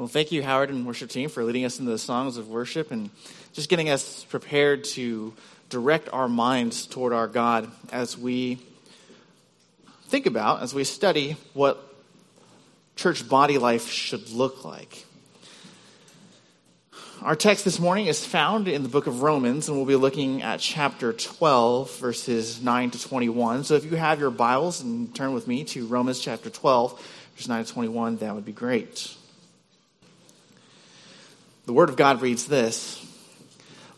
Well, thank you, Howard and worship team, for leading us into the songs of worship and just getting us prepared to direct our minds toward our God as we think about, as we study what church body life should look like. Our text this morning is found in the book of Romans, and we'll be looking at chapter 12, verses 9 to 21. So if you have your Bibles and turn with me to Romans chapter 12, verse 9 to 21, that would be great. The Word of God reads this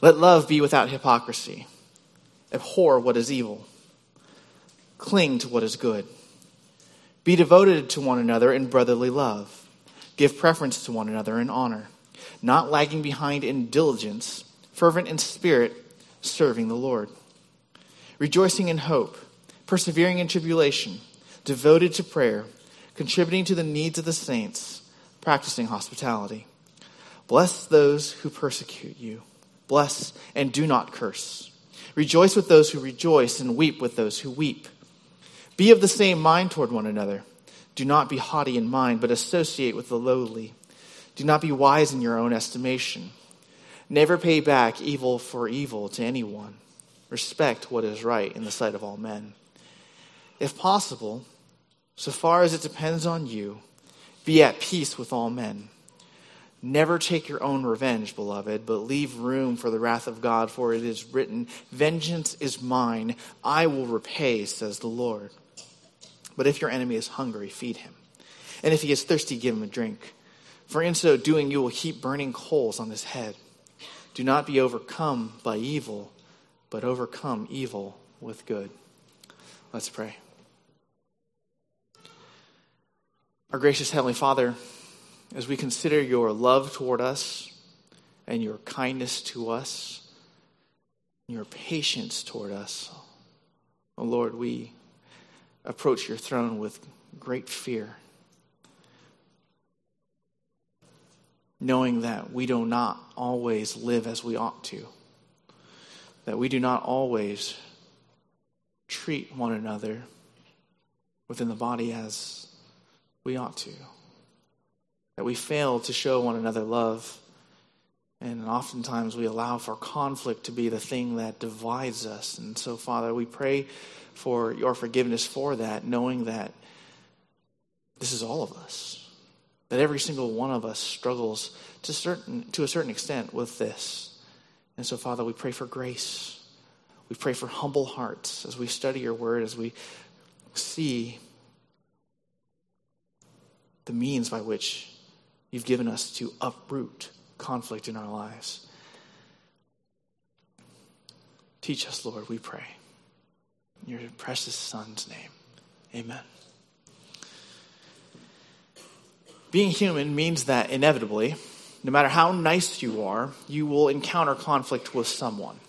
Let love be without hypocrisy, abhor what is evil, cling to what is good, be devoted to one another in brotherly love, give preference to one another in honor, not lagging behind in diligence, fervent in spirit, serving the Lord, rejoicing in hope, persevering in tribulation, devoted to prayer, contributing to the needs of the saints, practicing hospitality. Bless those who persecute you. Bless and do not curse. Rejoice with those who rejoice and weep with those who weep. Be of the same mind toward one another. Do not be haughty in mind, but associate with the lowly. Do not be wise in your own estimation. Never pay back evil for evil to anyone. Respect what is right in the sight of all men. If possible, so far as it depends on you, be at peace with all men. Never take your own revenge, beloved, but leave room for the wrath of God, for it is written, Vengeance is mine, I will repay, says the Lord. But if your enemy is hungry, feed him. And if he is thirsty, give him a drink. For in so doing, you will heap burning coals on his head. Do not be overcome by evil, but overcome evil with good. Let's pray. Our gracious Heavenly Father, as we consider your love toward us and your kindness to us, your patience toward us, oh Lord, we approach your throne with great fear, knowing that we do not always live as we ought to, that we do not always treat one another within the body as we ought to that we fail to show one another love. And oftentimes we allow for conflict to be the thing that divides us. And so, Father, we pray for your forgiveness for that, knowing that this is all of us. That every single one of us struggles to, certain, to a certain extent with this. And so, Father, we pray for grace. We pray for humble hearts as we study your word, as we see the means by which you've given us to uproot conflict in our lives. Teach us, Lord, we pray. In your precious Son's name. Amen. Being human means that inevitably, no matter how nice you are, you will encounter conflict with someone.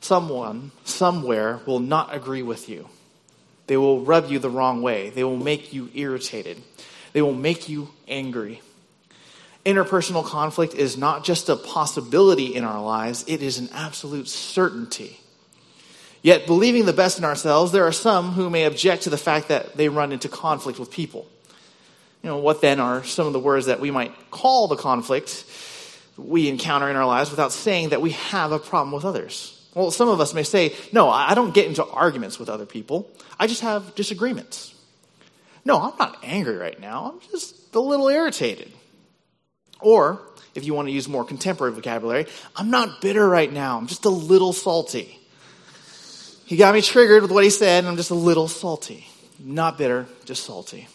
Someone, somewhere, will not agree with you. They will rub you the wrong way. They will make you irritated. They will make you angry interpersonal conflict is not just a possibility in our lives, it is an absolute certainty. Yet, believing the best in ourselves, there are some who may object to the fact that they run into conflict with people. You know, what then are some of the words that we might call the conflict we encounter in our lives without saying that we have a problem with others? Well, some of us may say, no, I don't get into arguments with other people. I just have disagreements. No, I'm not angry right now. I'm just a little irritated. Or, if you want to use more contemporary vocabulary, I'm not bitter right now. I'm just a little salty. He got me triggered with what he said, and I'm just a little salty. Not bitter, just salty.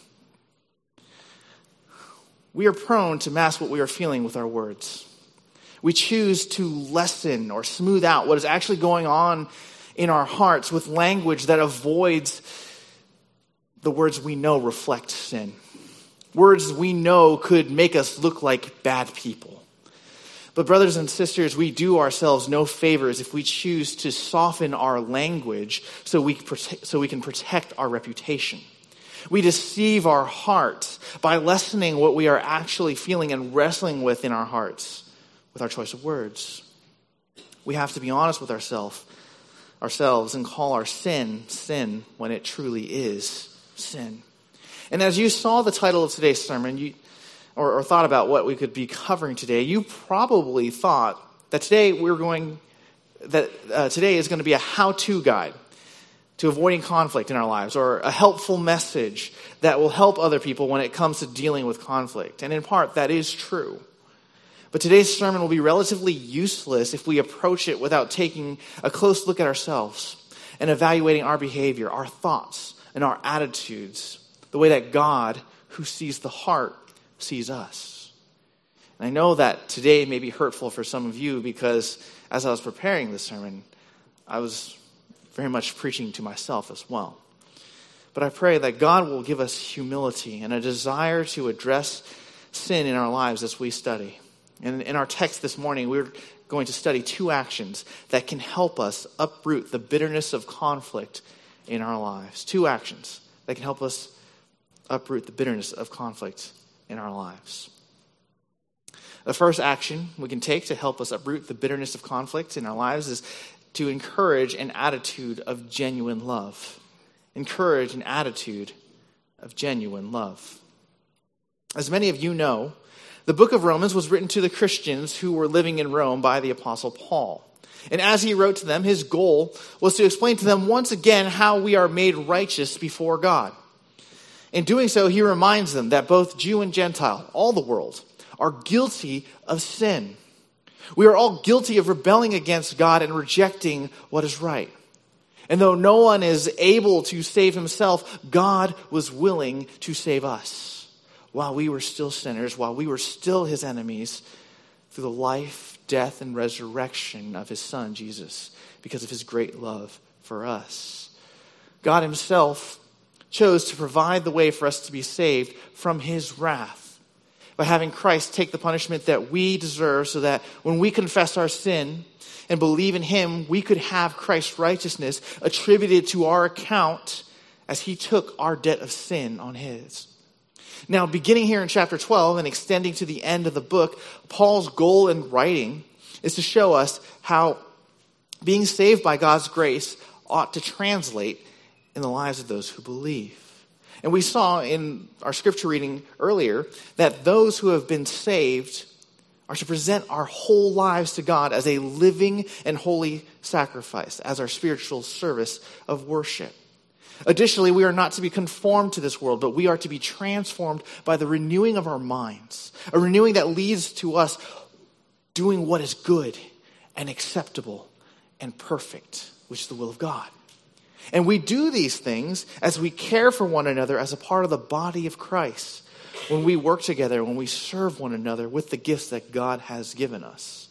We are prone to mask what we are feeling with our words. We choose to lessen or smooth out what is actually going on in our hearts with language that avoids the words we know reflect sin. Words we know could make us look like bad people. But, brothers and sisters, we do ourselves no favors if we choose to soften our language so we, so we can protect our reputation. We deceive our hearts by lessening what we are actually feeling and wrestling with in our hearts with our choice of words. We have to be honest with ourselves ourselves and call our sin sin when it truly is sin. And as you saw the title of today's sermon, you, or, or thought about what we could be covering today, you probably thought that today we're going, that uh, today is going to be a how to guide to avoiding conflict in our lives or a helpful message that will help other people when it comes to dealing with conflict. And in part, that is true. But today's sermon will be relatively useless if we approach it without taking a close look at ourselves and evaluating our behavior, our thoughts, and our attitudes, the way that God, who sees the heart, sees us. And I know that today may be hurtful for some of you because as I was preparing this sermon, I was very much preaching to myself as well. But I pray that God will give us humility and a desire to address sin in our lives as we study. And in our text this morning, we're going to study two actions that can help us uproot the bitterness of conflict in our lives. Two actions that can help us uproot the bitterness of conflict in our lives. The first action we can take to help us uproot the bitterness of conflict in our lives is to encourage an attitude of genuine love. Encourage an attitude of genuine love. As many of you know, the book of Romans was written to the Christians who were living in Rome by the Apostle Paul. And as he wrote to them, his goal was to explain to them once again how we are made righteous before God. In doing so, he reminds them that both Jew and Gentile, all the world, are guilty of sin. We are all guilty of rebelling against God and rejecting what is right. And though no one is able to save himself, God was willing to save us while we were still sinners, while we were still his enemies, through the life, death, and resurrection of his son, Jesus, because of his great love for us. God himself chose to provide the way for us to be saved from his wrath by having Christ take the punishment that we deserve so that when we confess our sin and believe in Him, we could have Christ's righteousness attributed to our account as He took our debt of sin on His. Now, beginning here in chapter 12 and extending to the end of the book, Paul's goal in writing is to show us how being saved by God's grace ought to translate in the lives of those who believe. And we saw in our scripture reading earlier that those who have been saved are to present our whole lives to God as a living and holy sacrifice, as our spiritual service of worship. Additionally, we are not to be conformed to this world, but we are to be transformed by the renewing of our minds, a renewing that leads to us doing what is good and acceptable and perfect, which is the will of God. And we do these things as we care for one another as a part of the body of Christ, when we work together, when we serve one another with the gifts that God has given us.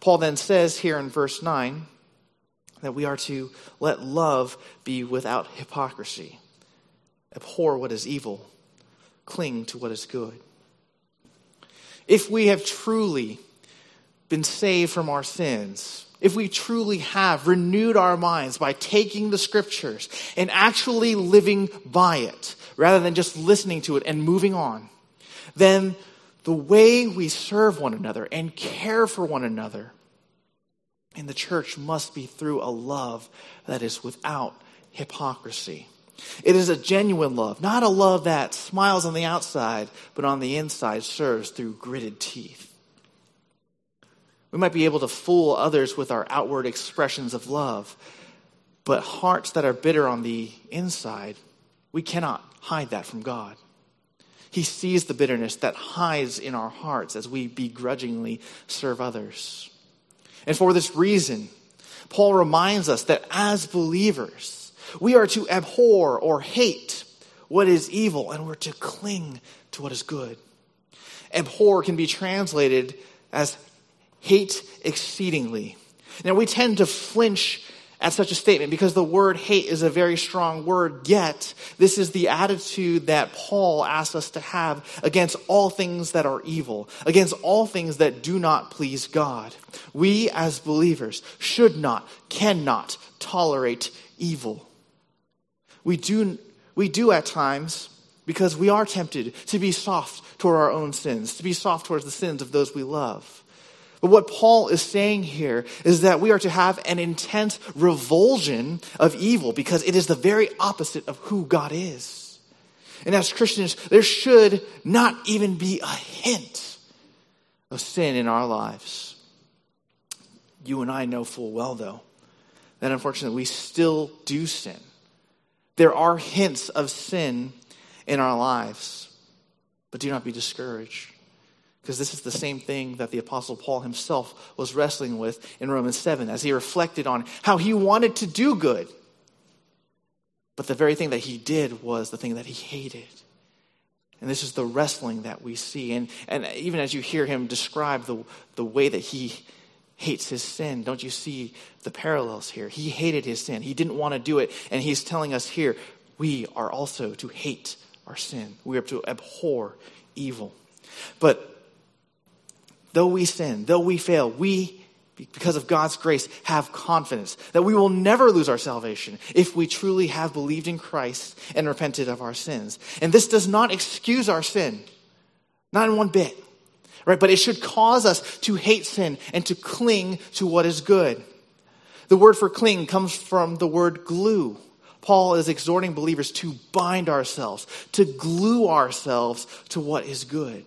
Paul then says here in verse 9 that we are to let love be without hypocrisy, abhor what is evil, cling to what is good. If we have truly been saved from our sins, if we truly have renewed our minds by taking the scriptures and actually living by it, rather than just listening to it and moving on, then the way we serve one another and care for one another in the church must be through a love that is without hypocrisy. It is a genuine love, not a love that smiles on the outside, but on the inside serves through gritted teeth. We might be able to fool others with our outward expressions of love, but hearts that are bitter on the inside, we cannot hide that from God. He sees the bitterness that hides in our hearts as we begrudgingly serve others. And for this reason, Paul reminds us that as believers, we are to abhor or hate what is evil and we're to cling to what is good. Abhor can be translated as hate exceedingly. Now, we tend to flinch at such a statement because the word hate is a very strong word, yet, this is the attitude that Paul asks us to have against all things that are evil, against all things that do not please God. We, as believers, should not, cannot tolerate evil. We do, we do at times because we are tempted to be soft toward our own sins, to be soft towards the sins of those we love. But what Paul is saying here is that we are to have an intense revulsion of evil because it is the very opposite of who God is. And as Christians, there should not even be a hint of sin in our lives. You and I know full well, though, that unfortunately we still do sin. There are hints of sin in our lives, but do not be discouraged. Because this is the same thing that the Apostle Paul himself was wrestling with in Romans 7 as he reflected on how he wanted to do good. But the very thing that he did was the thing that he hated. And this is the wrestling that we see. And, and even as you hear him describe the, the way that he hates his sin, don't you see the parallels here? He hated his sin, he didn't want to do it. And he's telling us here we are also to hate our sin, we are to abhor evil. But though we sin, though we fail, we, because of God's grace, have confidence that we will never lose our salvation if we truly have believed in Christ and repented of our sins. And this does not excuse our sin, not in one bit, right? But it should cause us to hate sin and to cling to what is good. The word for cling comes from the word glue. Paul is exhorting believers to bind ourselves, to glue ourselves to what is good.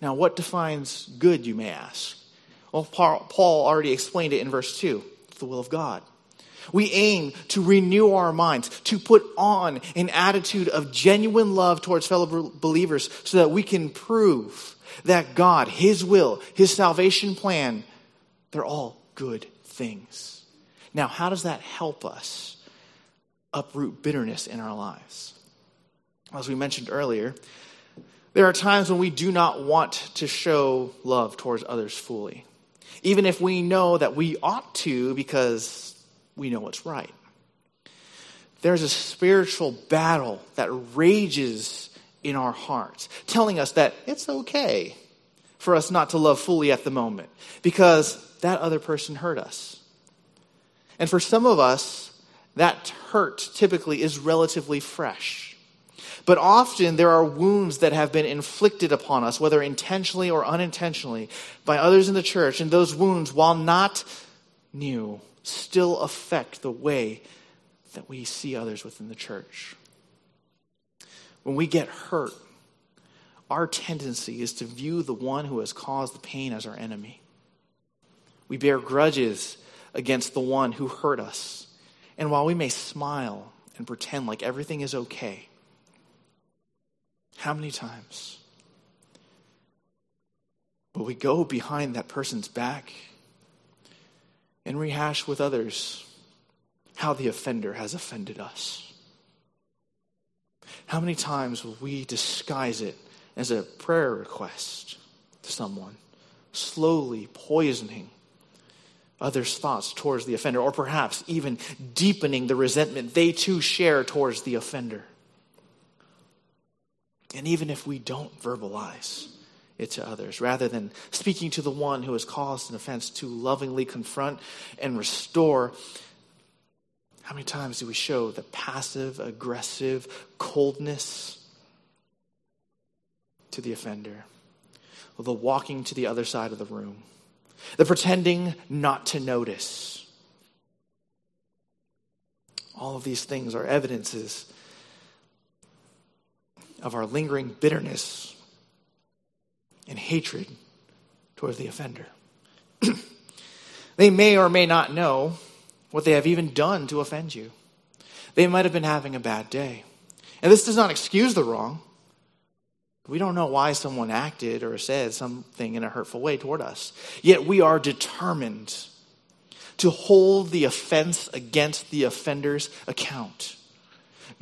Now, what defines good, you may ask? Well, Paul already explained it in verse 2 it's the will of God. We aim to renew our minds, to put on an attitude of genuine love towards fellow believers so that we can prove that God, His will, His salvation plan, they're all good things. Now, how does that help us uproot bitterness in our lives? As we mentioned earlier, there are times when we do not want to show love towards others fully, even if we know that we ought to because we know what's right. There's a spiritual battle that rages in our hearts, telling us that it's okay for us not to love fully at the moment because that other person hurt us. And for some of us, that hurt typically is relatively fresh. But often there are wounds that have been inflicted upon us, whether intentionally or unintentionally, by others in the church. And those wounds, while not new, still affect the way that we see others within the church. When we get hurt, our tendency is to view the one who has caused the pain as our enemy. We bear grudges against the one who hurt us. And while we may smile and pretend like everything is okay, how many times will we go behind that person's back and rehash with others how the offender has offended us? How many times will we disguise it as a prayer request to someone, slowly poisoning others' thoughts towards the offender, or perhaps even deepening the resentment they too share towards the offender? And even if we don't verbalize it to others, rather than speaking to the one who has caused an offense to lovingly confront and restore, how many times do we show the passive, aggressive coldness to the offender? Or the walking to the other side of the room, the pretending not to notice. All of these things are evidences of our lingering bitterness and hatred towards the offender. they may or may not know what they have even done to offend you. They might have been having a bad day. And this does not excuse the wrong. We don't know why someone acted or said something in a hurtful way toward us. Yet we are determined to hold the offense against the offender's account.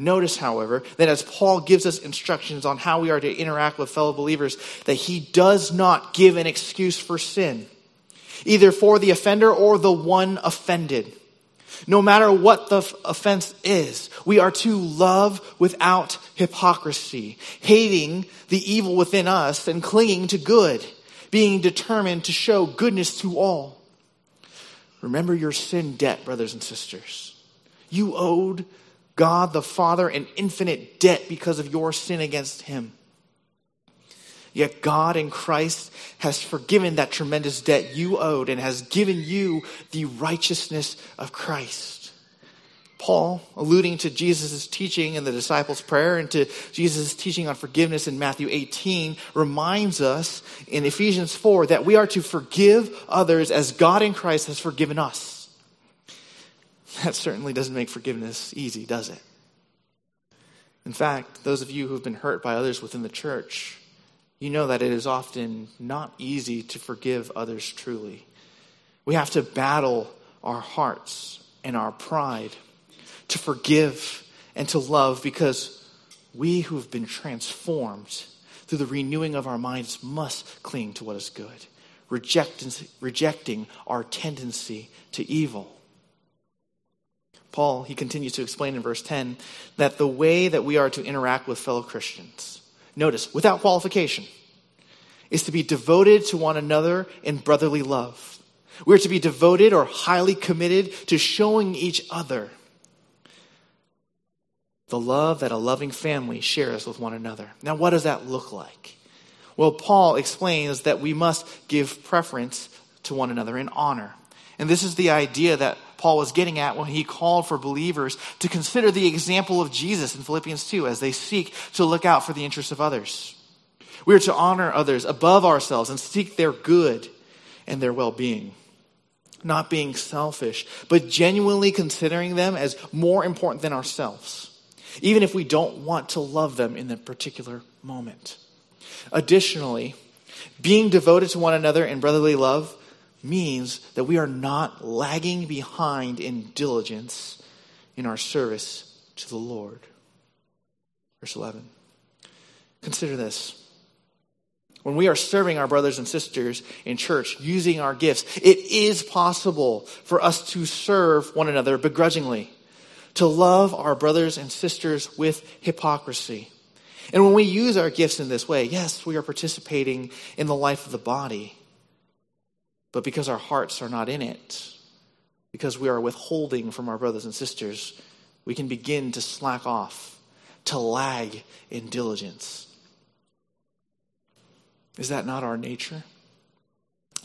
Notice, however, that as Paul gives us instructions on how we are to interact with fellow believers, that he does not give an excuse for sin, either for the offender or the one offended. No matter what the offense is, we are to love without hypocrisy, hating the evil within us and clinging to good, being determined to show goodness to all. Remember your sin debt, brothers and sisters. You owed God the Father an infinite debt because of your sin against him. Yet God in Christ has forgiven that tremendous debt you owed and has given you the righteousness of Christ. Paul, alluding to Jesus' teaching in the disciples' prayer and to Jesus' teaching on forgiveness in Matthew 18, reminds us in Ephesians 4 that we are to forgive others as God in Christ has forgiven us. That certainly doesn't make forgiveness easy, does it? In fact, those of you who have been hurt by others within the church, you know that it is often not easy to forgive others truly. We have to battle our hearts and our pride to forgive and to love because we who have been transformed through the renewing of our minds must cling to what is good, rejecting, rejecting our tendency to evil. Paul, he continues to explain in verse 10 that the way that we are to interact with fellow Christians, notice, without qualification, is to be devoted to one another in brotherly love. We're to be devoted or highly committed to showing each other the love that a loving family shares with one another. Now, what does that look like? Well, Paul explains that we must give preference to one another in honor. And this is the idea that Paul was getting at when he called for believers to consider the example of Jesus in Philippians 2 as they seek to look out for the interests of others. We are to honor others above ourselves and seek their good and their well being. Not being selfish, but genuinely considering them as more important than ourselves even if we don't want to love them in that particular moment. Additionally, being devoted to one another in brotherly love means that we are not lagging behind in diligence in our service to the Lord. Verse 11. Consider this. When we are serving our brothers and sisters in church using our gifts, it is possible for us to serve one another begrudgingly to love our brothers and sisters with hypocrisy. And when we use our gifts in this way, yes, we are participating in the life of the body. But because our hearts are not in it, because we are withholding from our brothers and sisters, we can begin to slack off, to lag in diligence. Is that not our nature?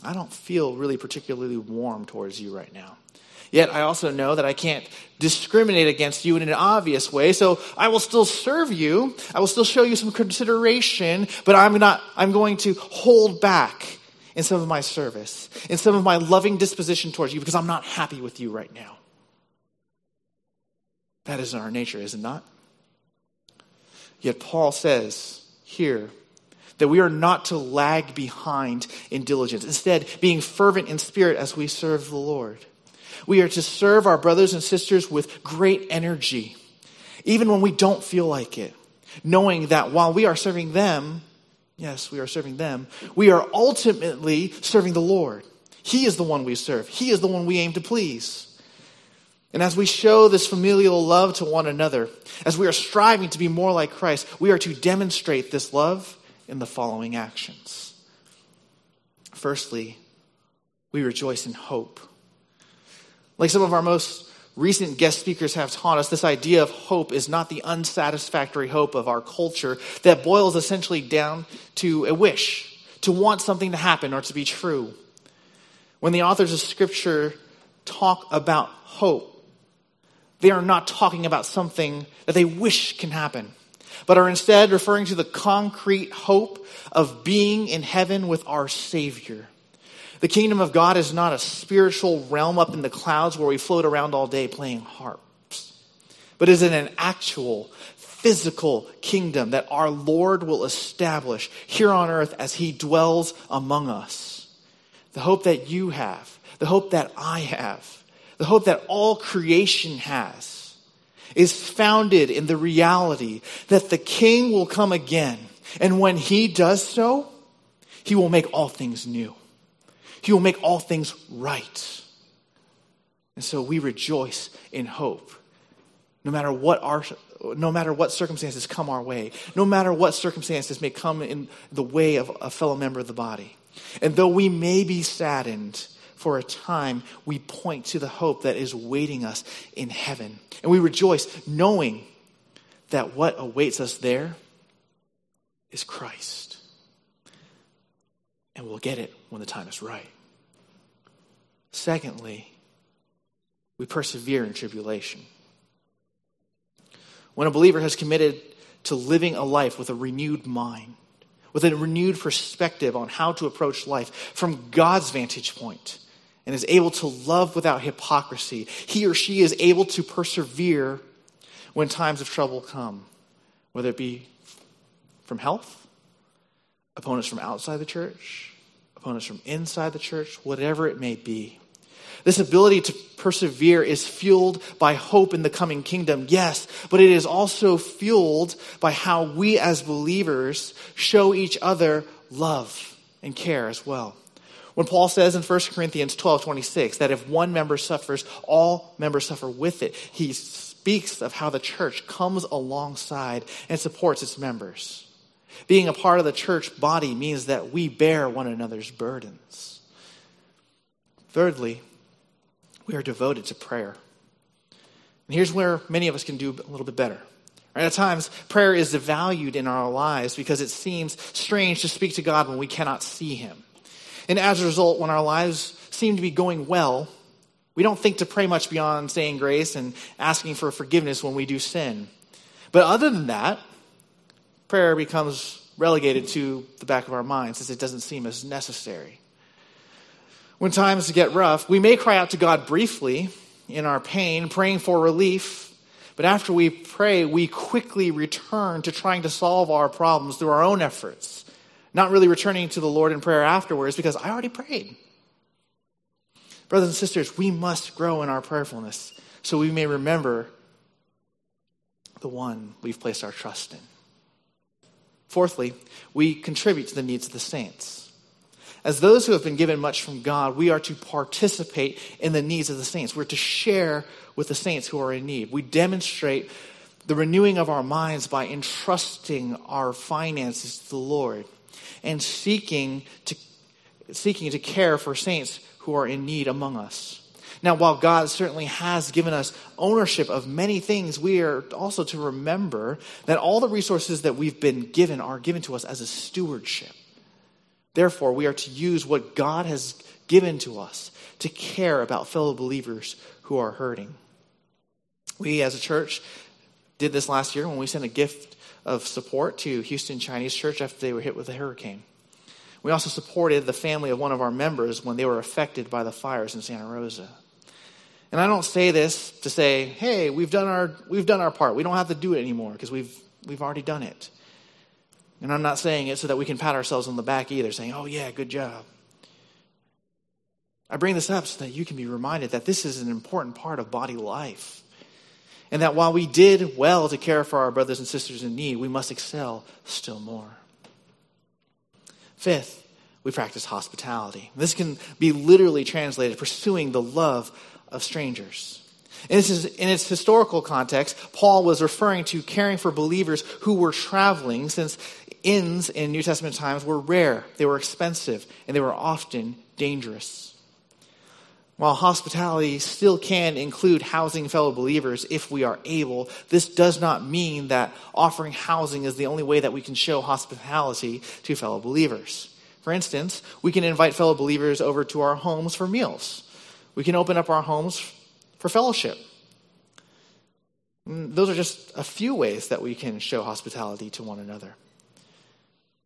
I don't feel really particularly warm towards you right now. Yet I also know that I can't discriminate against you in an obvious way, so I will still serve you. I will still show you some consideration, but I'm not, I'm going to hold back in some of my service, in some of my loving disposition towards you, because I'm not happy with you right now. That is our nature, is it not? Yet Paul says here that we are not to lag behind in diligence. Instead, being fervent in spirit as we serve the Lord. We are to serve our brothers and sisters with great energy, even when we don't feel like it, knowing that while we are serving them, yes, we are serving them, we are ultimately serving the Lord. He is the one we serve, He is the one we aim to please. And as we show this familial love to one another, as we are striving to be more like Christ, we are to demonstrate this love in the following actions. Firstly, we rejoice in hope. Like some of our most recent guest speakers have taught us, this idea of hope is not the unsatisfactory hope of our culture that boils essentially down to a wish, to want something to happen or to be true. When the authors of Scripture talk about hope, they are not talking about something that they wish can happen, but are instead referring to the concrete hope of being in heaven with our Savior. The kingdom of God is not a spiritual realm up in the clouds where we float around all day playing harps, but is it an actual physical kingdom that our Lord will establish here on earth as he dwells among us. The hope that you have, the hope that I have, the hope that all creation has is founded in the reality that the king will come again. And when he does so, he will make all things new. He will make all things right. And so we rejoice in hope. No matter what our no matter what circumstances come our way, no matter what circumstances may come in the way of a fellow member of the body. And though we may be saddened for a time, we point to the hope that is waiting us in heaven. And we rejoice knowing that what awaits us there is Christ. And we'll get it when the time is right. Secondly, we persevere in tribulation. when a believer has committed to living a life with a renewed mind, with a renewed perspective on how to approach life from God's vantage point, and is able to love without hypocrisy, he or she is able to persevere when times of trouble come, whether it be from health, opponents from outside the church, opponents from inside the church, whatever it may be. This ability to persevere is fueled by hope in the coming kingdom, yes, but it is also fueled by how we as believers show each other love and care as well. When Paul says in 1 Corinthians 12 26 that if one member suffers, all members suffer with it, he speaks of how the church comes alongside and supports its members. Being a part of the church body means that we bear one another's burdens. Thirdly, we are devoted to prayer. And here's where many of us can do a little bit better. Right? At times, prayer is devalued in our lives because it seems strange to speak to God when we cannot see Him. And as a result, when our lives seem to be going well, we don't think to pray much beyond saying grace and asking for forgiveness when we do sin. But other than that, prayer becomes relegated to the back of our minds as it doesn't seem as necessary. When times get rough, we may cry out to God briefly in our pain, praying for relief. But after we pray, we quickly return to trying to solve our problems through our own efforts, not really returning to the Lord in prayer afterwards because I already prayed. Brothers and sisters, we must grow in our prayerfulness so we may remember the one we've placed our trust in. Fourthly, we contribute to the needs of the saints. As those who have been given much from God, we are to participate in the needs of the saints. We're to share with the saints who are in need. We demonstrate the renewing of our minds by entrusting our finances to the Lord and seeking to, seeking to care for saints who are in need among us. Now, while God certainly has given us ownership of many things, we are also to remember that all the resources that we've been given are given to us as a stewardship. Therefore, we are to use what God has given to us to care about fellow believers who are hurting. We, as a church, did this last year when we sent a gift of support to Houston Chinese Church after they were hit with a hurricane. We also supported the family of one of our members when they were affected by the fires in Santa Rosa. And I don't say this to say, "Hey, we've done our we've done our part. We don't have to do it anymore because we've we've already done it." And I'm not saying it so that we can pat ourselves on the back either, saying, oh, yeah, good job. I bring this up so that you can be reminded that this is an important part of body life. And that while we did well to care for our brothers and sisters in need, we must excel still more. Fifth, we practice hospitality. This can be literally translated pursuing the love of strangers. In its, in its, historical context, Paul was referring to caring for believers who were traveling, since inns in New Testament times were rare, they were expensive, and they were often dangerous. While hospitality still can include housing fellow believers if we are able, this does not mean that offering housing is the only way that we can show hospitality to fellow believers. For instance, we can invite fellow believers over to our homes for meals. We can open up our homes for fellowship. Mm, those are just a few ways that we can show hospitality to one another.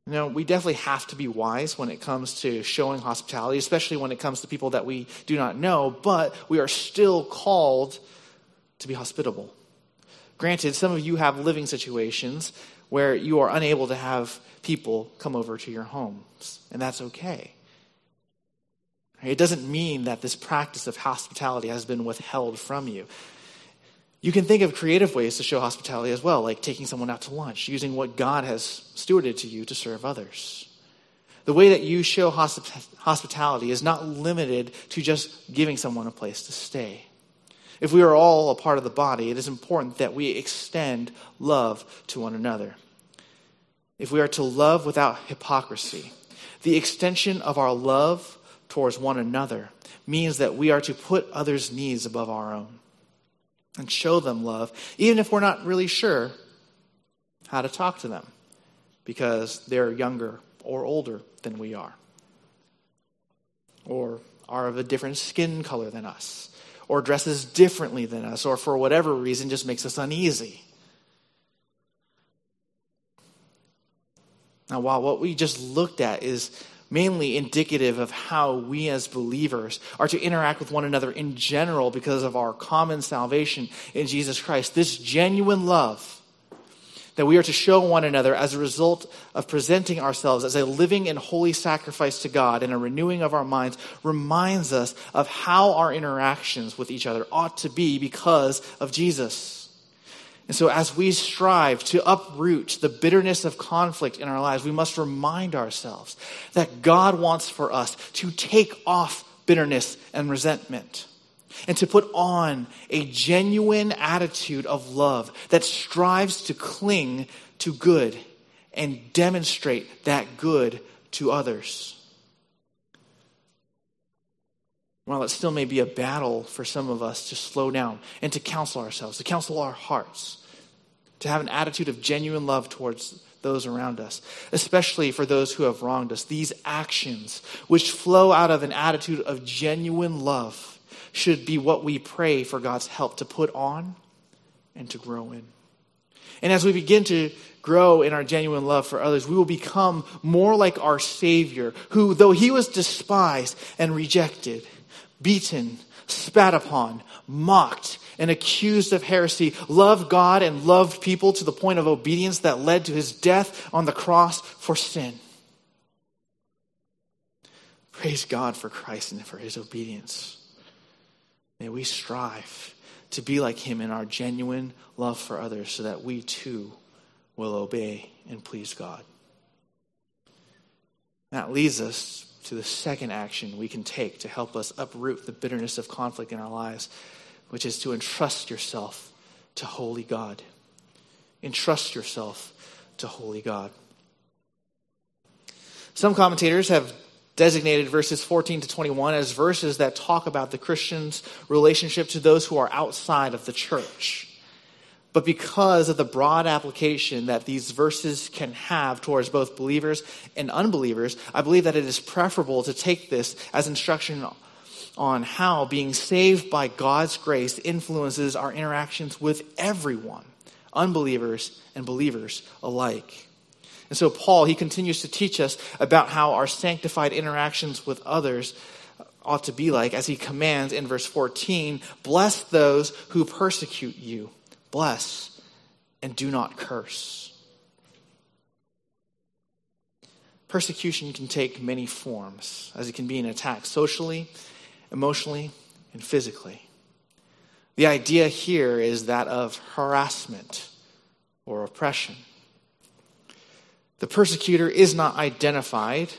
You know, we definitely have to be wise when it comes to showing hospitality, especially when it comes to people that we do not know, but we are still called to be hospitable. Granted, some of you have living situations where you are unable to have people come over to your homes, and that's okay. It doesn't mean that this practice of hospitality has been withheld from you. You can think of creative ways to show hospitality as well, like taking someone out to lunch, using what God has stewarded to you to serve others. The way that you show hospitality is not limited to just giving someone a place to stay. If we are all a part of the body, it is important that we extend love to one another. If we are to love without hypocrisy, the extension of our love towards one another means that we are to put others' needs above our own and show them love, even if we're not really sure how to talk to them because they're younger or older than we are, or are of a different skin color than us, or dresses differently than us, or for whatever reason just makes us uneasy. Now, while what we just looked at is mainly indicative of how we as believers are to interact with one another in general because of our common salvation in Jesus Christ, this genuine love that we are to show one another as a result of presenting ourselves as a living and holy sacrifice to God and a renewing of our minds reminds us of how our interactions with each other ought to be because of Jesus. And so, as we strive to uproot the bitterness of conflict in our lives, we must remind ourselves that God wants for us to take off bitterness and resentment and to put on a genuine attitude of love that strives to cling to good and demonstrate that good to others. While it still may be a battle for some of us to slow down and to counsel ourselves, to counsel our hearts, to have an attitude of genuine love towards those around us, especially for those who have wronged us. These actions, which flow out of an attitude of genuine love, should be what we pray for God's help to put on and to grow in. And as we begin to grow in our genuine love for others, we will become more like our Savior, who, though he was despised and rejected, beaten, spat upon, mocked, and accused of heresy, loved God and loved people to the point of obedience that led to his death on the cross for sin. Praise God for Christ and for his obedience. May we strive to be like him in our genuine love for others so that we too will obey and please God. That leads us to the second action we can take to help us uproot the bitterness of conflict in our lives, which is to entrust yourself to holy God. Entrust yourself to holy God. Some commentators have designated verses 14 to 21 as verses that talk about the Christian's relationship to those who are outside of the church. But because of the broad application that these verses can have towards both believers and unbelievers, I believe that it is preferable to take this as instruction on how being saved by God's grace influences our interactions with everyone, unbelievers and believers alike. And so, Paul, he continues to teach us about how our sanctified interactions with others ought to be like as he commands in verse 14 bless those who persecute you, bless and do not curse. Persecution can take many forms, as it can be an attack socially, emotionally, and physically. The idea here is that of harassment or oppression. The persecutor is not identified.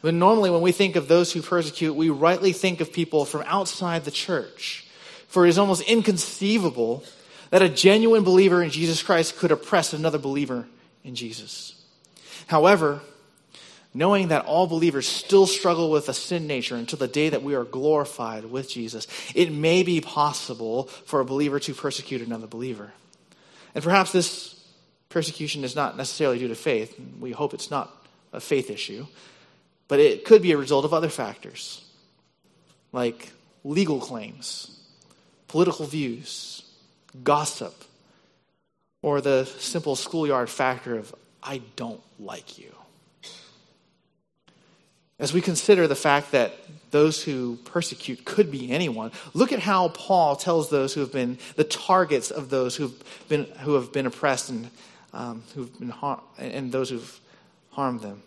But normally, when we think of those who persecute, we rightly think of people from outside the church. For it is almost inconceivable that a genuine believer in Jesus Christ could oppress another believer in Jesus. However, knowing that all believers still struggle with a sin nature until the day that we are glorified with Jesus, it may be possible for a believer to persecute another believer. And perhaps this persecution is not necessarily due to faith. We hope it's not a faith issue, but it could be a result of other factors, like legal claims, political views, gossip, or the simple schoolyard factor of, I don't like you. As we consider the fact that those who persecute could be anyone, look at how Paul tells those who have been the targets of those who have been, who have been oppressed and um, who've been har- and those who've harmed them.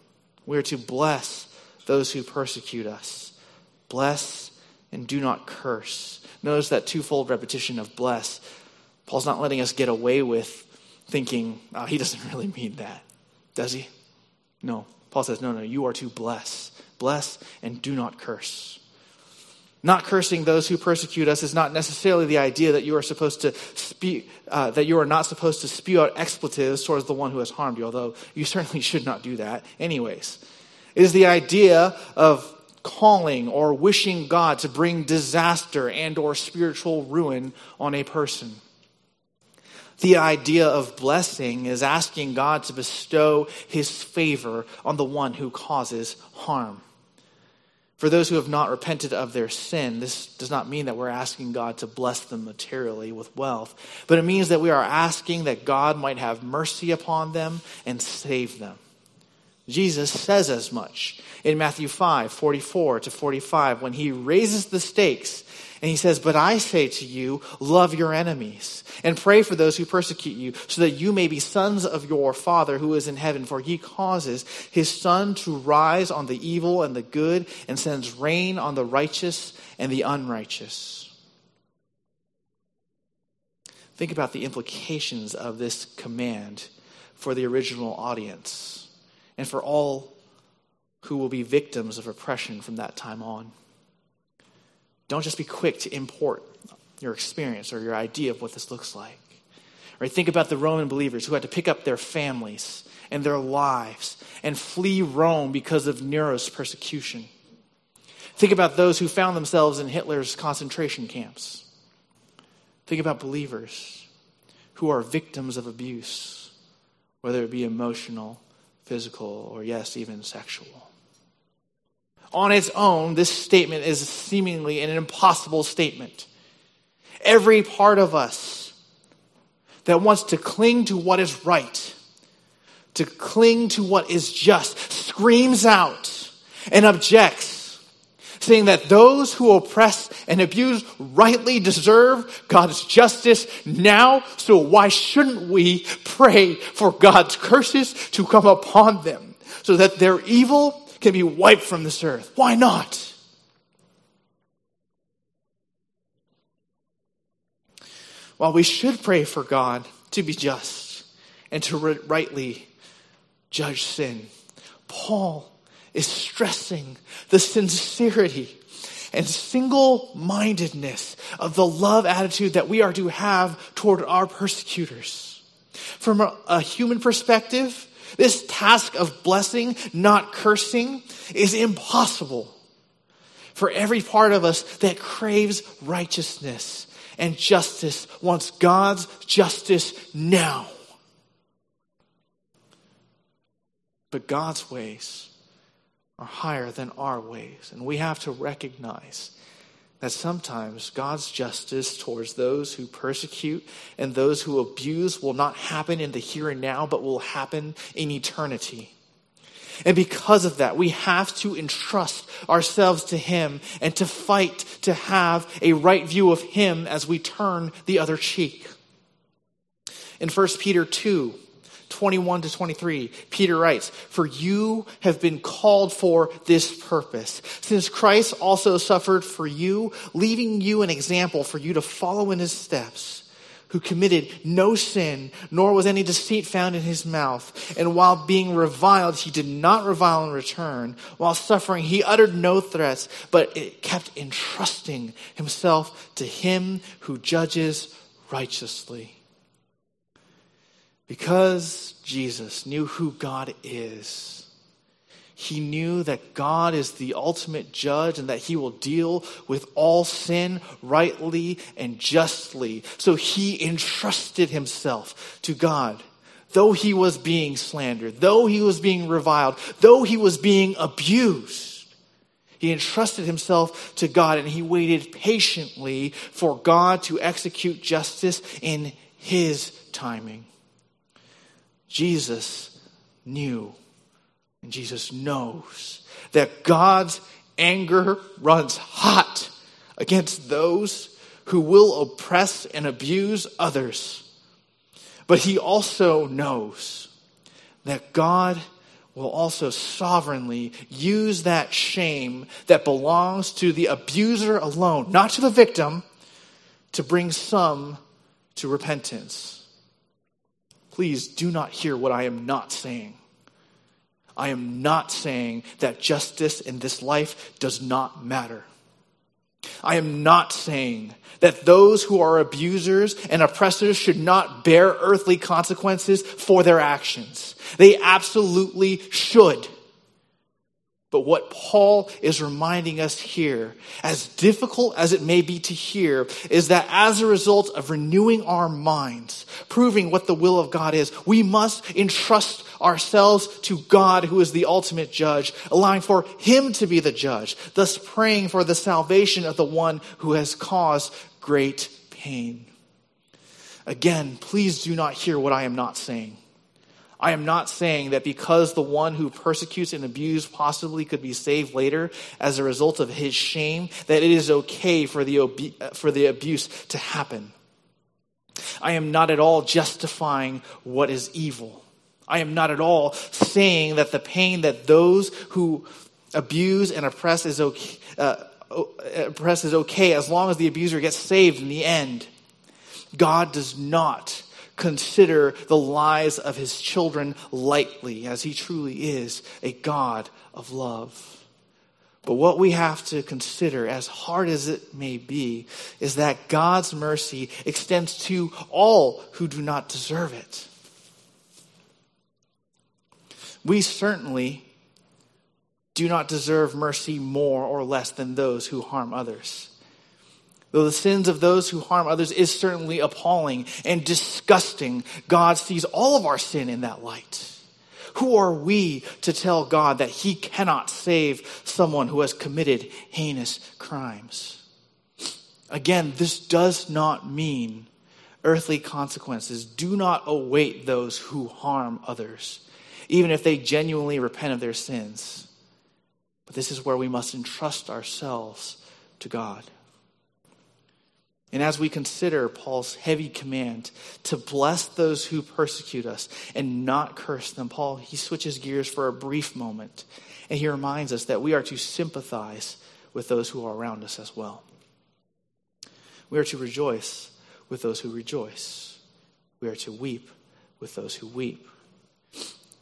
We are to bless those who persecute us. Bless and do not curse. Notice that twofold repetition of bless. Paul's not letting us get away with thinking, oh, he doesn't really mean that. Does he? No. Paul says, no, no, you are to bless. Bless and do not curse. Not cursing those who persecute us is not necessarily the idea that you are supposed to spew, uh, that you are not supposed to spew out expletives towards the one who has harmed you, although you certainly should not do that anyways. It is the idea of calling or wishing God to bring disaster and or spiritual ruin on a person. The idea of blessing is asking God to bestow his favor on the one who causes harm. For those who have not repented of their sin, this does not mean that we're asking God to bless them materially with wealth, but it means that we are asking that God might have mercy upon them and save them. Jesus says as much in Matthew 5 44 to 45 when he raises the stakes and he says, But I say to you, love your enemies and pray for those who persecute you, so that you may be sons of your Father who is in heaven. For he causes his sun to rise on the evil and the good, and sends rain on the righteous and the unrighteous. Think about the implications of this command for the original audience and for all who will be victims of oppression from that time on. Don't just be quick to import your experience or your idea of what this looks like. Right? Think about the Roman believers who had to pick up their families and their lives and flee Rome because of Nero's persecution. Think about those who found themselves in Hitler's concentration camps. Think about believers who are victims of abuse, whether it be emotional, physical, or yes, even sexual. On its own, this statement is seemingly an impossible statement. Every part of us that wants to cling to what is right, to cling to what is just, screams out and objects, saying that those who oppress and abuse rightly deserve God's justice now, so why shouldn't we pray for God's curses to come upon them so that their evil can be wiped from this earth? Why not? While we should pray for God to be just and to rightly judge sin, Paul is stressing the sincerity and single mindedness of the love attitude that we are to have toward our persecutors. From a, human perspective, this task of blessing, not cursing, is impossible for every part of us that craves righteousness and justice wants God's justice now. But God's ways are higher than our ways. And we have to recognize that sometimes God's justice towards those who persecute and those who abuse will not happen in the here and now, but will happen in eternity. And because of that, we have to entrust ourselves to Him and to fight to have a right view of Him as we turn the other cheek. In 1 Peter 2, 21 to 23, Peter writes, For you have been called for this purpose, since Christ also suffered for you, leaving you an example for you to follow in his steps who committed no sin, nor was any deceit found in his mouth. And while being reviled, he did not revile in return. While suffering, he uttered no threats, but kept entrusting himself to him who judges righteously. Because Jesus knew who God is, he knew that God is the ultimate judge and that he will deal with all sin rightly and justly. So he entrusted himself to God. Though he was being slandered, though he was being reviled, though he was being abused, he entrusted himself to God and he waited patiently for God to execute justice in his timing. Jesus knew and Jesus knows that God's anger runs hot against those who will oppress and abuse others. But he also knows that God will also sovereignly use that shame that belongs to the abuser alone, not to the victim, to bring some to repentance. Please do not hear what I am not saying. I am not saying that justice in this life does not matter. I am not saying that those who are abusers and oppressors should not bear earthly consequences for their actions. They absolutely should. But what Paul is reminding us here, as difficult as it may be to hear, is that as a result of renewing our minds, proving what the will of God is, we must entrust ourselves to God, who is the ultimate judge, allowing for Him to be the judge, thus praying for the salvation of the one who has caused great pain. Again, please do not hear what I am not saying. I am not saying that because the one who persecutes and abuses possibly could be saved later as a result of his shame, that it is okay for the, for the abuse to happen. I am not at all justifying what is evil. I am not at all saying that the pain that those who abuse and oppress is okay, uh, oppress is okay as long as the abuser gets saved in the end. God does not consider the lives of his children lightly, as he truly is a God of love. But what we have to consider, as hard as it may be, is that God's mercy extends to all who do not deserve it. We certainly do not deserve mercy more or less than those who harm others. Though the sins of those who harm others is certainly appalling and disgusting, God sees all of our sin in that light. Who are we to tell God that He cannot save someone who has committed heinous crimes? Again, this does not mean earthly consequences do not await those who harm others, even if they genuinely repent of their sins. But this is where we must entrust ourselves to God. And as we consider Paul's heavy command to bless those who persecute us and not curse them, Paul, he switches gears for a brief moment and he reminds us that we are to sympathize with those who are around us as well. We are to rejoice with those who rejoice. We are to weep with those who weep.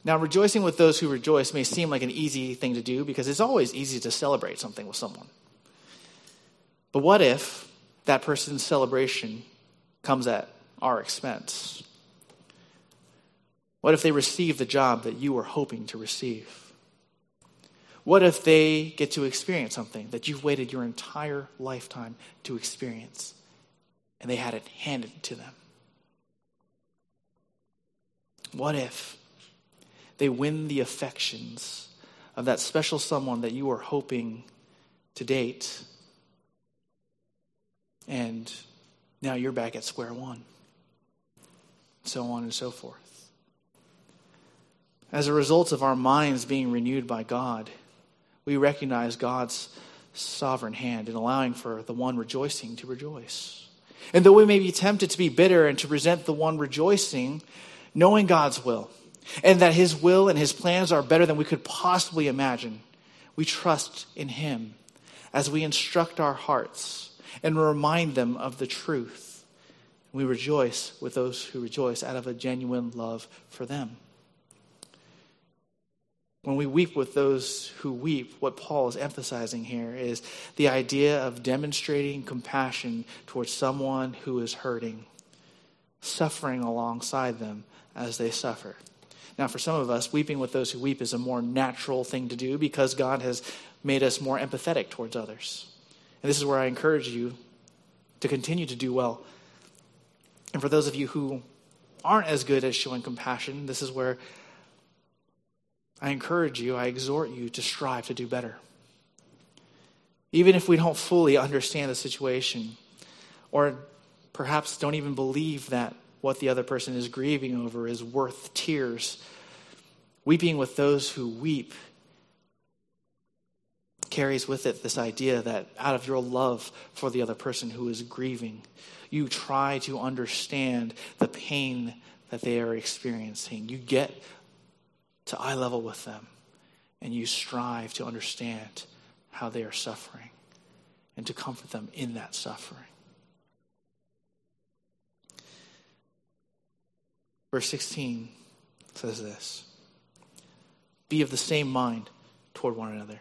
Now, rejoicing with those who rejoice may seem like an easy thing to do because it's always easy to celebrate something with someone. But what if that person's celebration comes at our expense? What if they receive the job that you were hoping to receive? What if they get to experience something that you've waited your entire lifetime to experience and they had it handed to them? What if they win the affections of that special someone that you were hoping to date and now you're back at square one. So on and so forth. As a result of our minds being renewed by God, we recognize God's sovereign hand in allowing for the one rejoicing to rejoice. And though we may be tempted to be bitter and to resent the one rejoicing, knowing God's will, and that his will and his plans are better than we could possibly imagine, we trust in him as we instruct our hearts and remind them of the truth. We rejoice with those who rejoice out of a genuine love for them. When we weep with those who weep, what Paul is emphasizing here is the idea of demonstrating compassion towards someone who is hurting, suffering alongside them as they suffer. Now, for some of us, weeping with those who weep is a more natural thing to do because God has made us more empathetic towards others. And this is where I encourage you to continue to do well. And for those of you who aren't as good at showing compassion, this is where I encourage you, I exhort you to strive to do better. Even if we don't fully understand the situation, or perhaps don't even believe that what the other person is grieving over is worth tears, weeping with those who weep carries with it this idea that out of your love for the other person who is grieving, you try to understand the pain that they are experiencing. You get to eye level with them and you strive to understand how they are suffering and to comfort them in that suffering. Verse 16 says this Be of the same mind toward one another.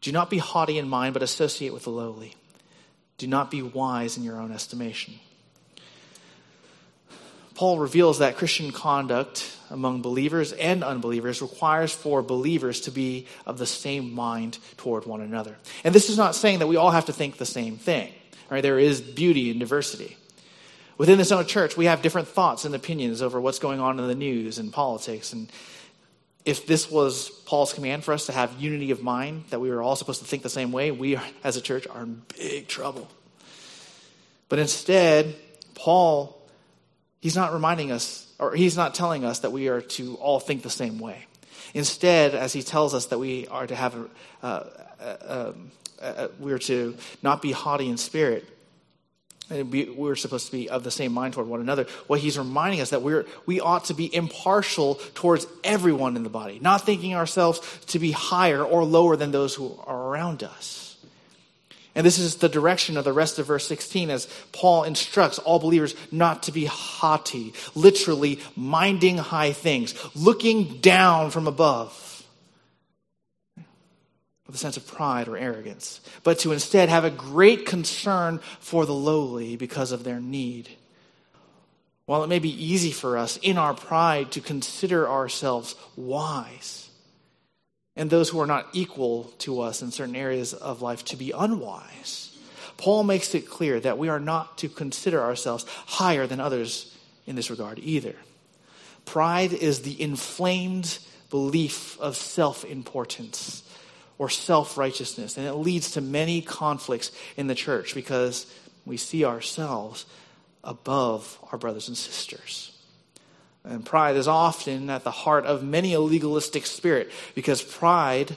Do not be haughty in mind, but associate with the lowly. Do not be wise in your own estimation. Paul reveals that Christian conduct among believers and unbelievers requires for believers to be of the same mind toward one another. And this is not saying that we all have to think the same thing. Right? There is beauty in diversity. Within this own church, we have different thoughts and opinions over what's going on in the news and politics and if this was Paul's command for us to have unity of mind, that we were all supposed to think the same way, we as a church are in big trouble. But instead, Paul He's not reminding us, or he's not telling us that we are to all think the same way. Instead, as he tells us that we are to have, uh, uh, uh, we are to not be haughty in spirit, we, we're supposed to be of the same mind toward one another. What he's reminding us that we're, we ought to be impartial towards everyone in the body, not thinking ourselves to be higher or lower than those who are around us. And this is the direction of the rest of verse 16 as Paul instructs all believers not to be haughty, literally minding high things, looking down from above with a sense of pride or arrogance, but to instead have a great concern for the lowly because of their need. While it may be easy for us in our pride to consider ourselves wise, and those who are not equal to us in certain areas of life to be unwise. Paul makes it clear that we are not to consider ourselves higher than others in this regard either. Pride is the inflamed belief of self importance or self righteousness, and it leads to many conflicts in the church because we see ourselves above our brothers and sisters. And pride is often at the heart of many a legalistic spirit because pride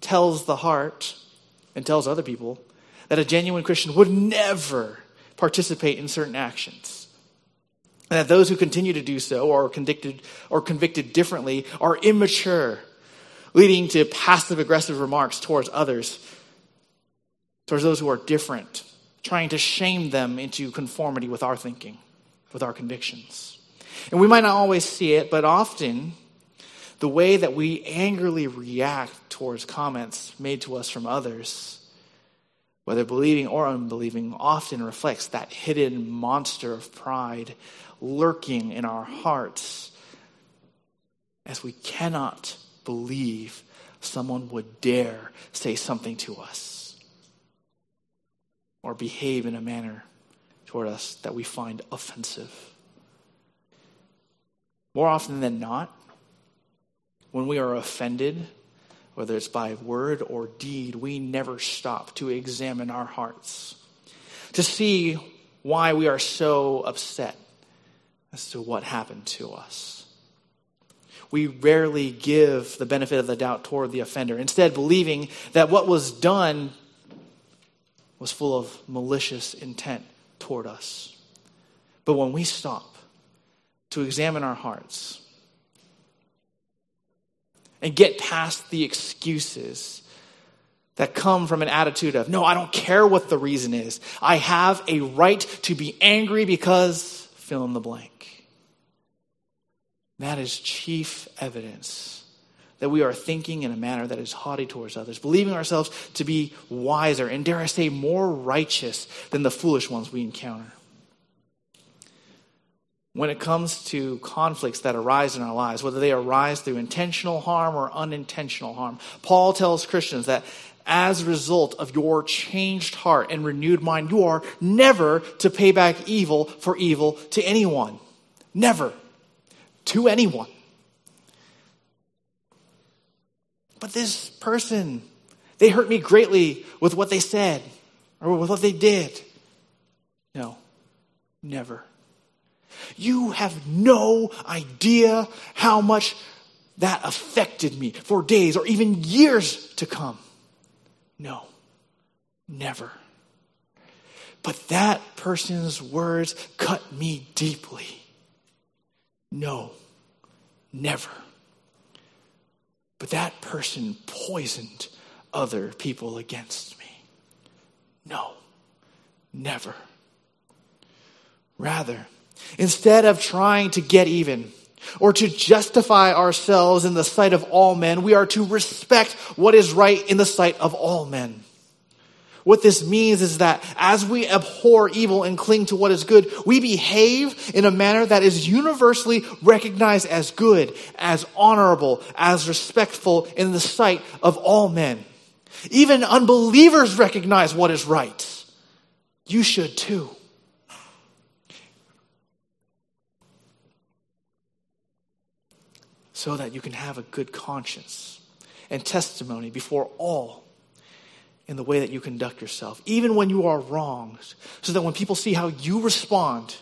tells the heart and tells other people that a genuine Christian would never participate in certain actions. And that those who continue to do so or are convicted or convicted differently are immature, leading to passive aggressive remarks towards others, towards those who are different, trying to shame them into conformity with our thinking, with our convictions. And we might not always see it, but often the way that we angrily react towards comments made to us from others, whether believing or unbelieving, often reflects that hidden monster of pride lurking in our hearts as we cannot believe someone would dare say something to us or behave in a manner toward us that we find offensive. More often than not, when we are offended, whether it's by word or deed, we never stop to examine our hearts to see why we are so upset as to what happened to us. We rarely give the benefit of the doubt toward the offender, instead, believing that what was done was full of malicious intent toward us. But when we stop to examine our hearts and get past the excuses that come from an attitude of, no, I don't care what the reason is. I have a right to be angry because fill in the blank. That is chief evidence that we are thinking in a manner that is haughty towards others, believing ourselves to be wiser and, dare I say, more righteous than the foolish ones we encounter when it comes to conflicts that arise in our lives, whether they arise through intentional harm or unintentional harm. Paul tells Christians that as a result of your changed heart and renewed mind, you are never to pay back evil for evil to anyone. Never. To anyone. But this person, they hurt me greatly with what they said or with what they did. No, never. You have no idea how much that affected me for days or even years to come. No, never. But that person's words cut me deeply. No, never. But that person poisoned other people against me. No, never. Rather, Instead of trying to get even or to justify ourselves in the sight of all men, we are to respect what is right in the sight of all men. What this means is that as we abhor evil and cling to what is good, we behave in a manner that is universally recognized as good, as honorable, as respectful in the sight of all men. Even unbelievers recognize what is right. You should too. so that you can have a good conscience and testimony before all in the way that you conduct yourself, even when you are wronged, so that when people see how you respond,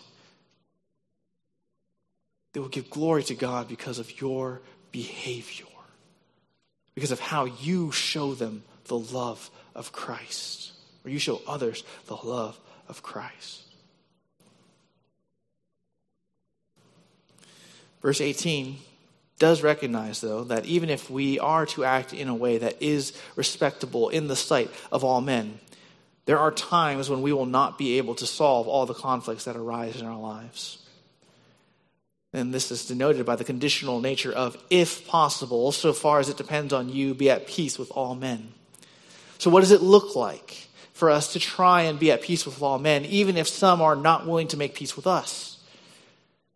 They will give glory to God because of your behavior, because of how you show them the love of Christ, or you show others the love of Christ. Verse 18 does recognize, though, that even if we are to act in a way that is respectable in the sight of all men, there are times when we will not be able to solve all the conflicts that arise in our lives. And this is denoted by the conditional nature of, if possible, so far as it depends on you, be at peace with all men. So, what does it look like for us to try and be at peace with all men, even if some are not willing to make peace with us?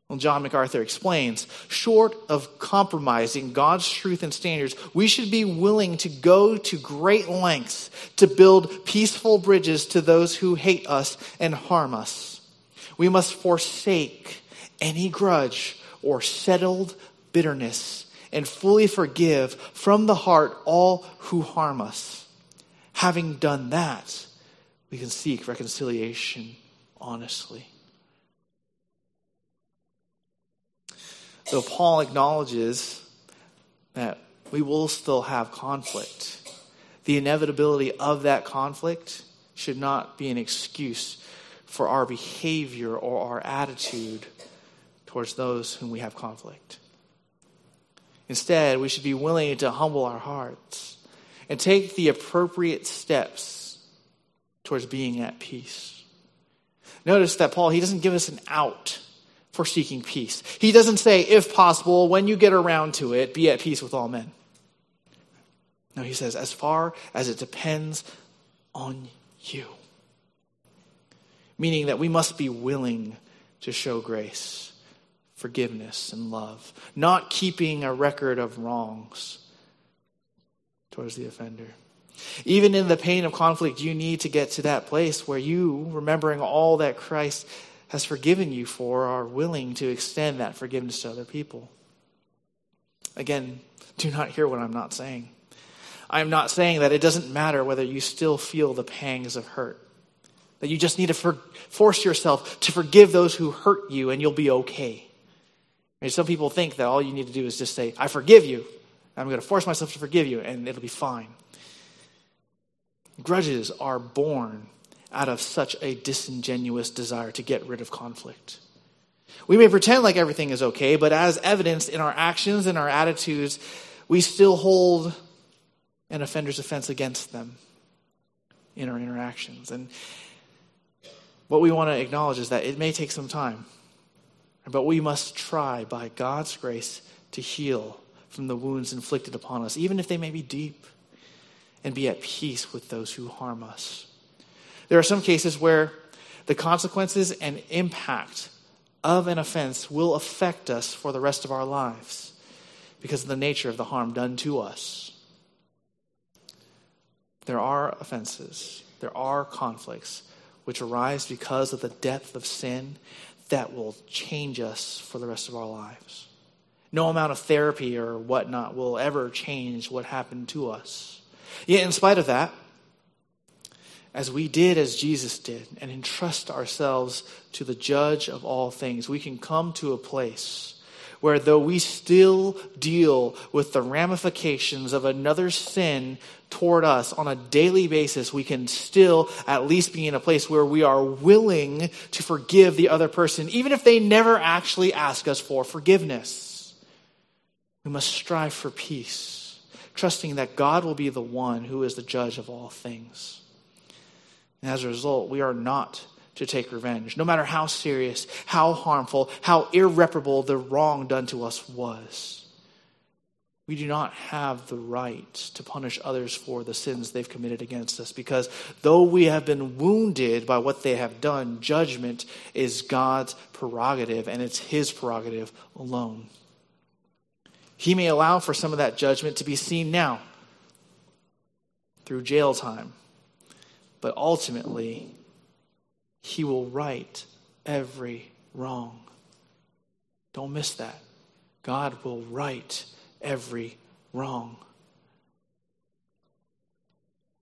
Well, John MacArthur explains short of compromising God's truth and standards, we should be willing to go to great lengths to build peaceful bridges to those who hate us and harm us. We must forsake any grudge or settled bitterness and fully forgive from the heart all who harm us. Having done that, we can seek reconciliation honestly. So Paul acknowledges that we will still have conflict. The inevitability of that conflict should not be an excuse for our behavior or our attitude towards those whom we have conflict. Instead, we should be willing to humble our hearts and take the appropriate steps towards being at peace. Notice that Paul, he doesn't give us an out for seeking peace. He doesn't say, if possible, when you get around to it, be at peace with all men. No, he says, as far as it depends on you. Meaning that we must be willing to show grace, forgiveness, and love, not keeping a record of wrongs towards the offender. Even in the pain of conflict, you need to get to that place where you, remembering all that Christ has forgiven you for are willing to extend that forgiveness to other people. Again, do not hear what I'm not saying. I'm not saying that it doesn't matter whether you still feel the pangs of hurt. That you just need to for, force yourself to forgive those who hurt you and you'll be okay. And some people think that all you need to do is just say, I forgive you. I'm going to force myself to forgive you and it'll be fine. Grudges are born out of such a disingenuous desire to get rid of conflict. We may pretend like everything is okay, but as evidenced in our actions and our attitudes, we still hold an offender's offense against them in our interactions. And what we want to acknowledge is that it may take some time, but we must try by God's grace to heal from the wounds inflicted upon us, even if they may be deep, and be at peace with those who harm us. There are some cases where the consequences and impact of an offense will affect us for the rest of our lives because of the nature of the harm done to us. There are offenses, there are conflicts which arise because of the depth of sin that will change us for the rest of our lives. No amount of therapy or whatnot will ever change what happened to us. Yet, in spite of that, as we did as Jesus did and entrust ourselves to the judge of all things, we can come to a place where though we still deal with the ramifications of another sin toward us on a daily basis, we can still at least be in a place where we are willing to forgive the other person, even if they never actually ask us for forgiveness. We must strive for peace, trusting that God will be the one who is the judge of all things. And as a result, we are not to take revenge, no matter how serious, how harmful, how irreparable the wrong done to us was. We do not have the right to punish others for the sins they've committed against us because though we have been wounded by what they have done, judgment is God's prerogative and it's His prerogative alone. He may allow for some of that judgment to be seen now through jail time but ultimately, He will right every wrong. Don't miss that. God will right every wrong.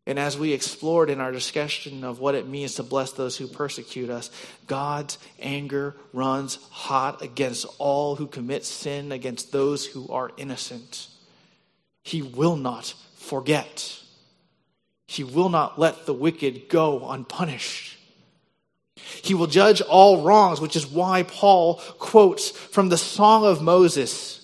And as we explored in our discussion of what it means to bless those who persecute us, God's anger runs hot against all who commit sin against those who are innocent. He will not forget. He will not let the wicked go unpunished. He will judge all wrongs, which is why Paul quotes from the Song of Moses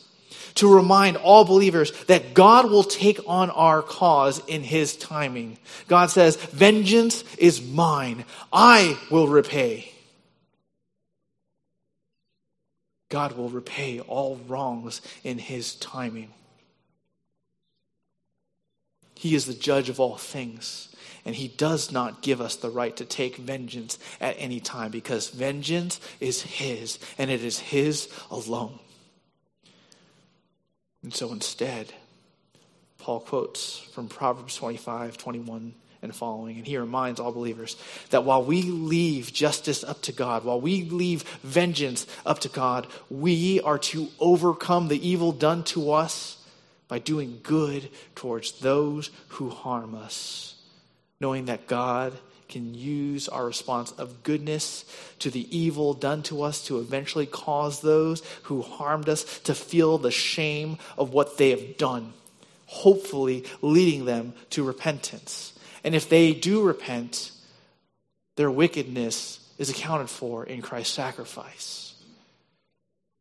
to remind all believers that God will take on our cause in his timing. God says, Vengeance is mine, I will repay. God will repay all wrongs in his timing. He is the judge of all things. And he does not give us the right to take vengeance at any time because vengeance is his and it is his alone. And so instead, Paul quotes from Proverbs 25, 21 and following, and he reminds all believers that while we leave justice up to God, while we leave vengeance up to God, we are to overcome the evil done to us by doing good towards those who harm us, knowing that God can use our response of goodness to the evil done to us to eventually cause those who harmed us to feel the shame of what they have done, hopefully leading them to repentance. And if they do repent, their wickedness is accounted for in Christ's sacrifice.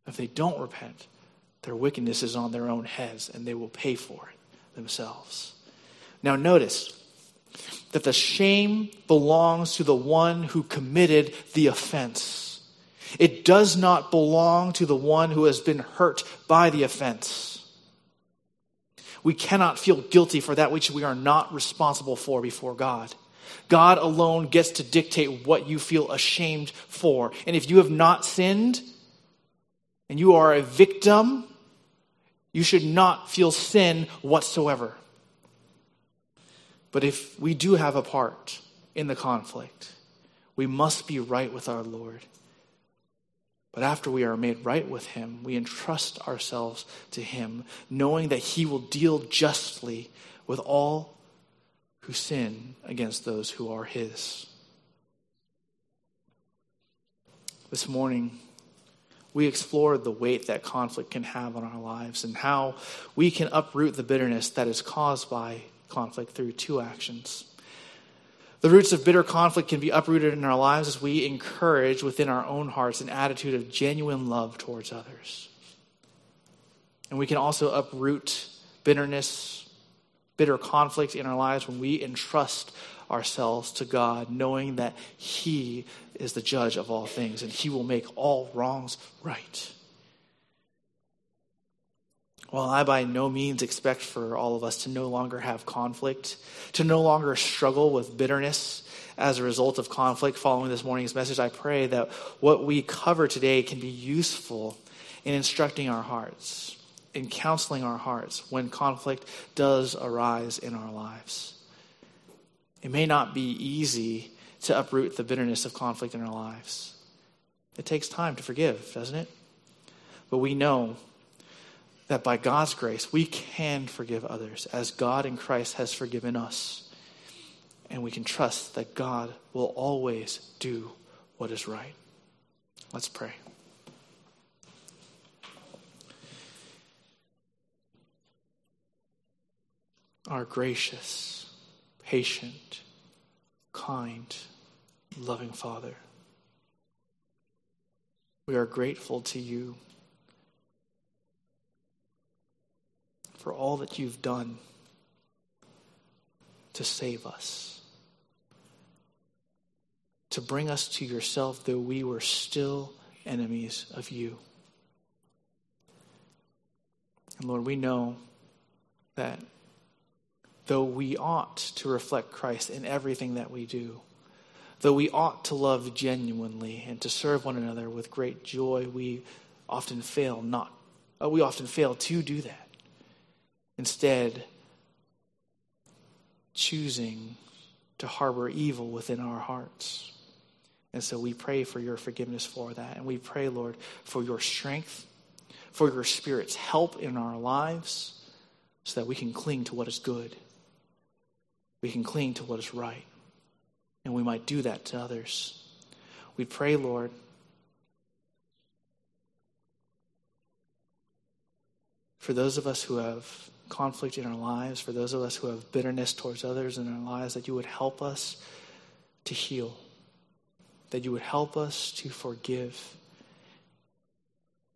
If they don't repent, their wickedness is on their own heads and they will pay for it themselves. Now, notice that the shame belongs to the one who committed the offense. It does not belong to the one who has been hurt by the offense. We cannot feel guilty for that which we are not responsible for before God. God alone gets to dictate what you feel ashamed for. And if you have not sinned and you are a victim, you should not feel sin whatsoever. But if we do have a part in the conflict, we must be right with our Lord. But after we are made right with Him, we entrust ourselves to Him, knowing that He will deal justly with all who sin against those who are His. This morning, we explored the weight that conflict can have on our lives and how we can uproot the bitterness that is caused by conflict through two actions. The roots of bitter conflict can be uprooted in our lives as we encourage within our own hearts an attitude of genuine love towards others. And we can also uproot bitterness, bitter conflict in our lives when we entrust ourselves to God, knowing that He is the judge of all things and He will make all wrongs right. While I by no means expect for all of us to no longer have conflict, to no longer struggle with bitterness as a result of conflict following this morning's message, I pray that what we cover today can be useful in instructing our hearts, in counseling our hearts when conflict does arise in our lives. It may not be easy to uproot the bitterness of conflict in our lives. It takes time to forgive, doesn't it? But we know that by God's grace, we can forgive others as God in Christ has forgiven us. And we can trust that God will always do what is right. Let's pray. Our gracious, patient, kind, loving Father, we are grateful to you for all that you've done to save us, to bring us to yourself, though we were still enemies of you. And Lord, we know that though we ought to reflect Christ in everything that we do, though we ought to love genuinely and to serve one another with great joy, we often fail not. Uh, we often fail to do that. Instead, choosing to harbor evil within our hearts. And so we pray for your forgiveness for that. And we pray, Lord, for your strength, for your Spirit's help in our lives, so that we can cling to what is good. we can cling to what is right. And we might do that to others. We pray, Lord, for those of us who have conflict in our lives, for those of us who have bitterness towards others in our lives, that you would help us to heal, that you would help us to forgive,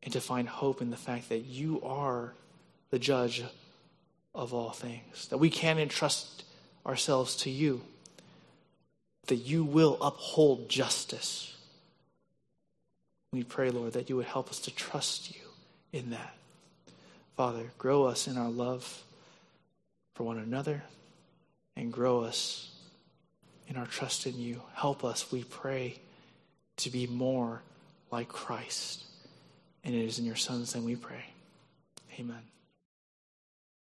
and to find hope in the fact that you are the judge of all things, that we can entrust ourselves to you, that you will uphold justice. We pray, Lord, that you would help us to trust you in that. Father, grow us in our love for one another and grow us in our trust in you. Help us, we pray, to be more like Christ. And it is in your Son's name we pray. Amen.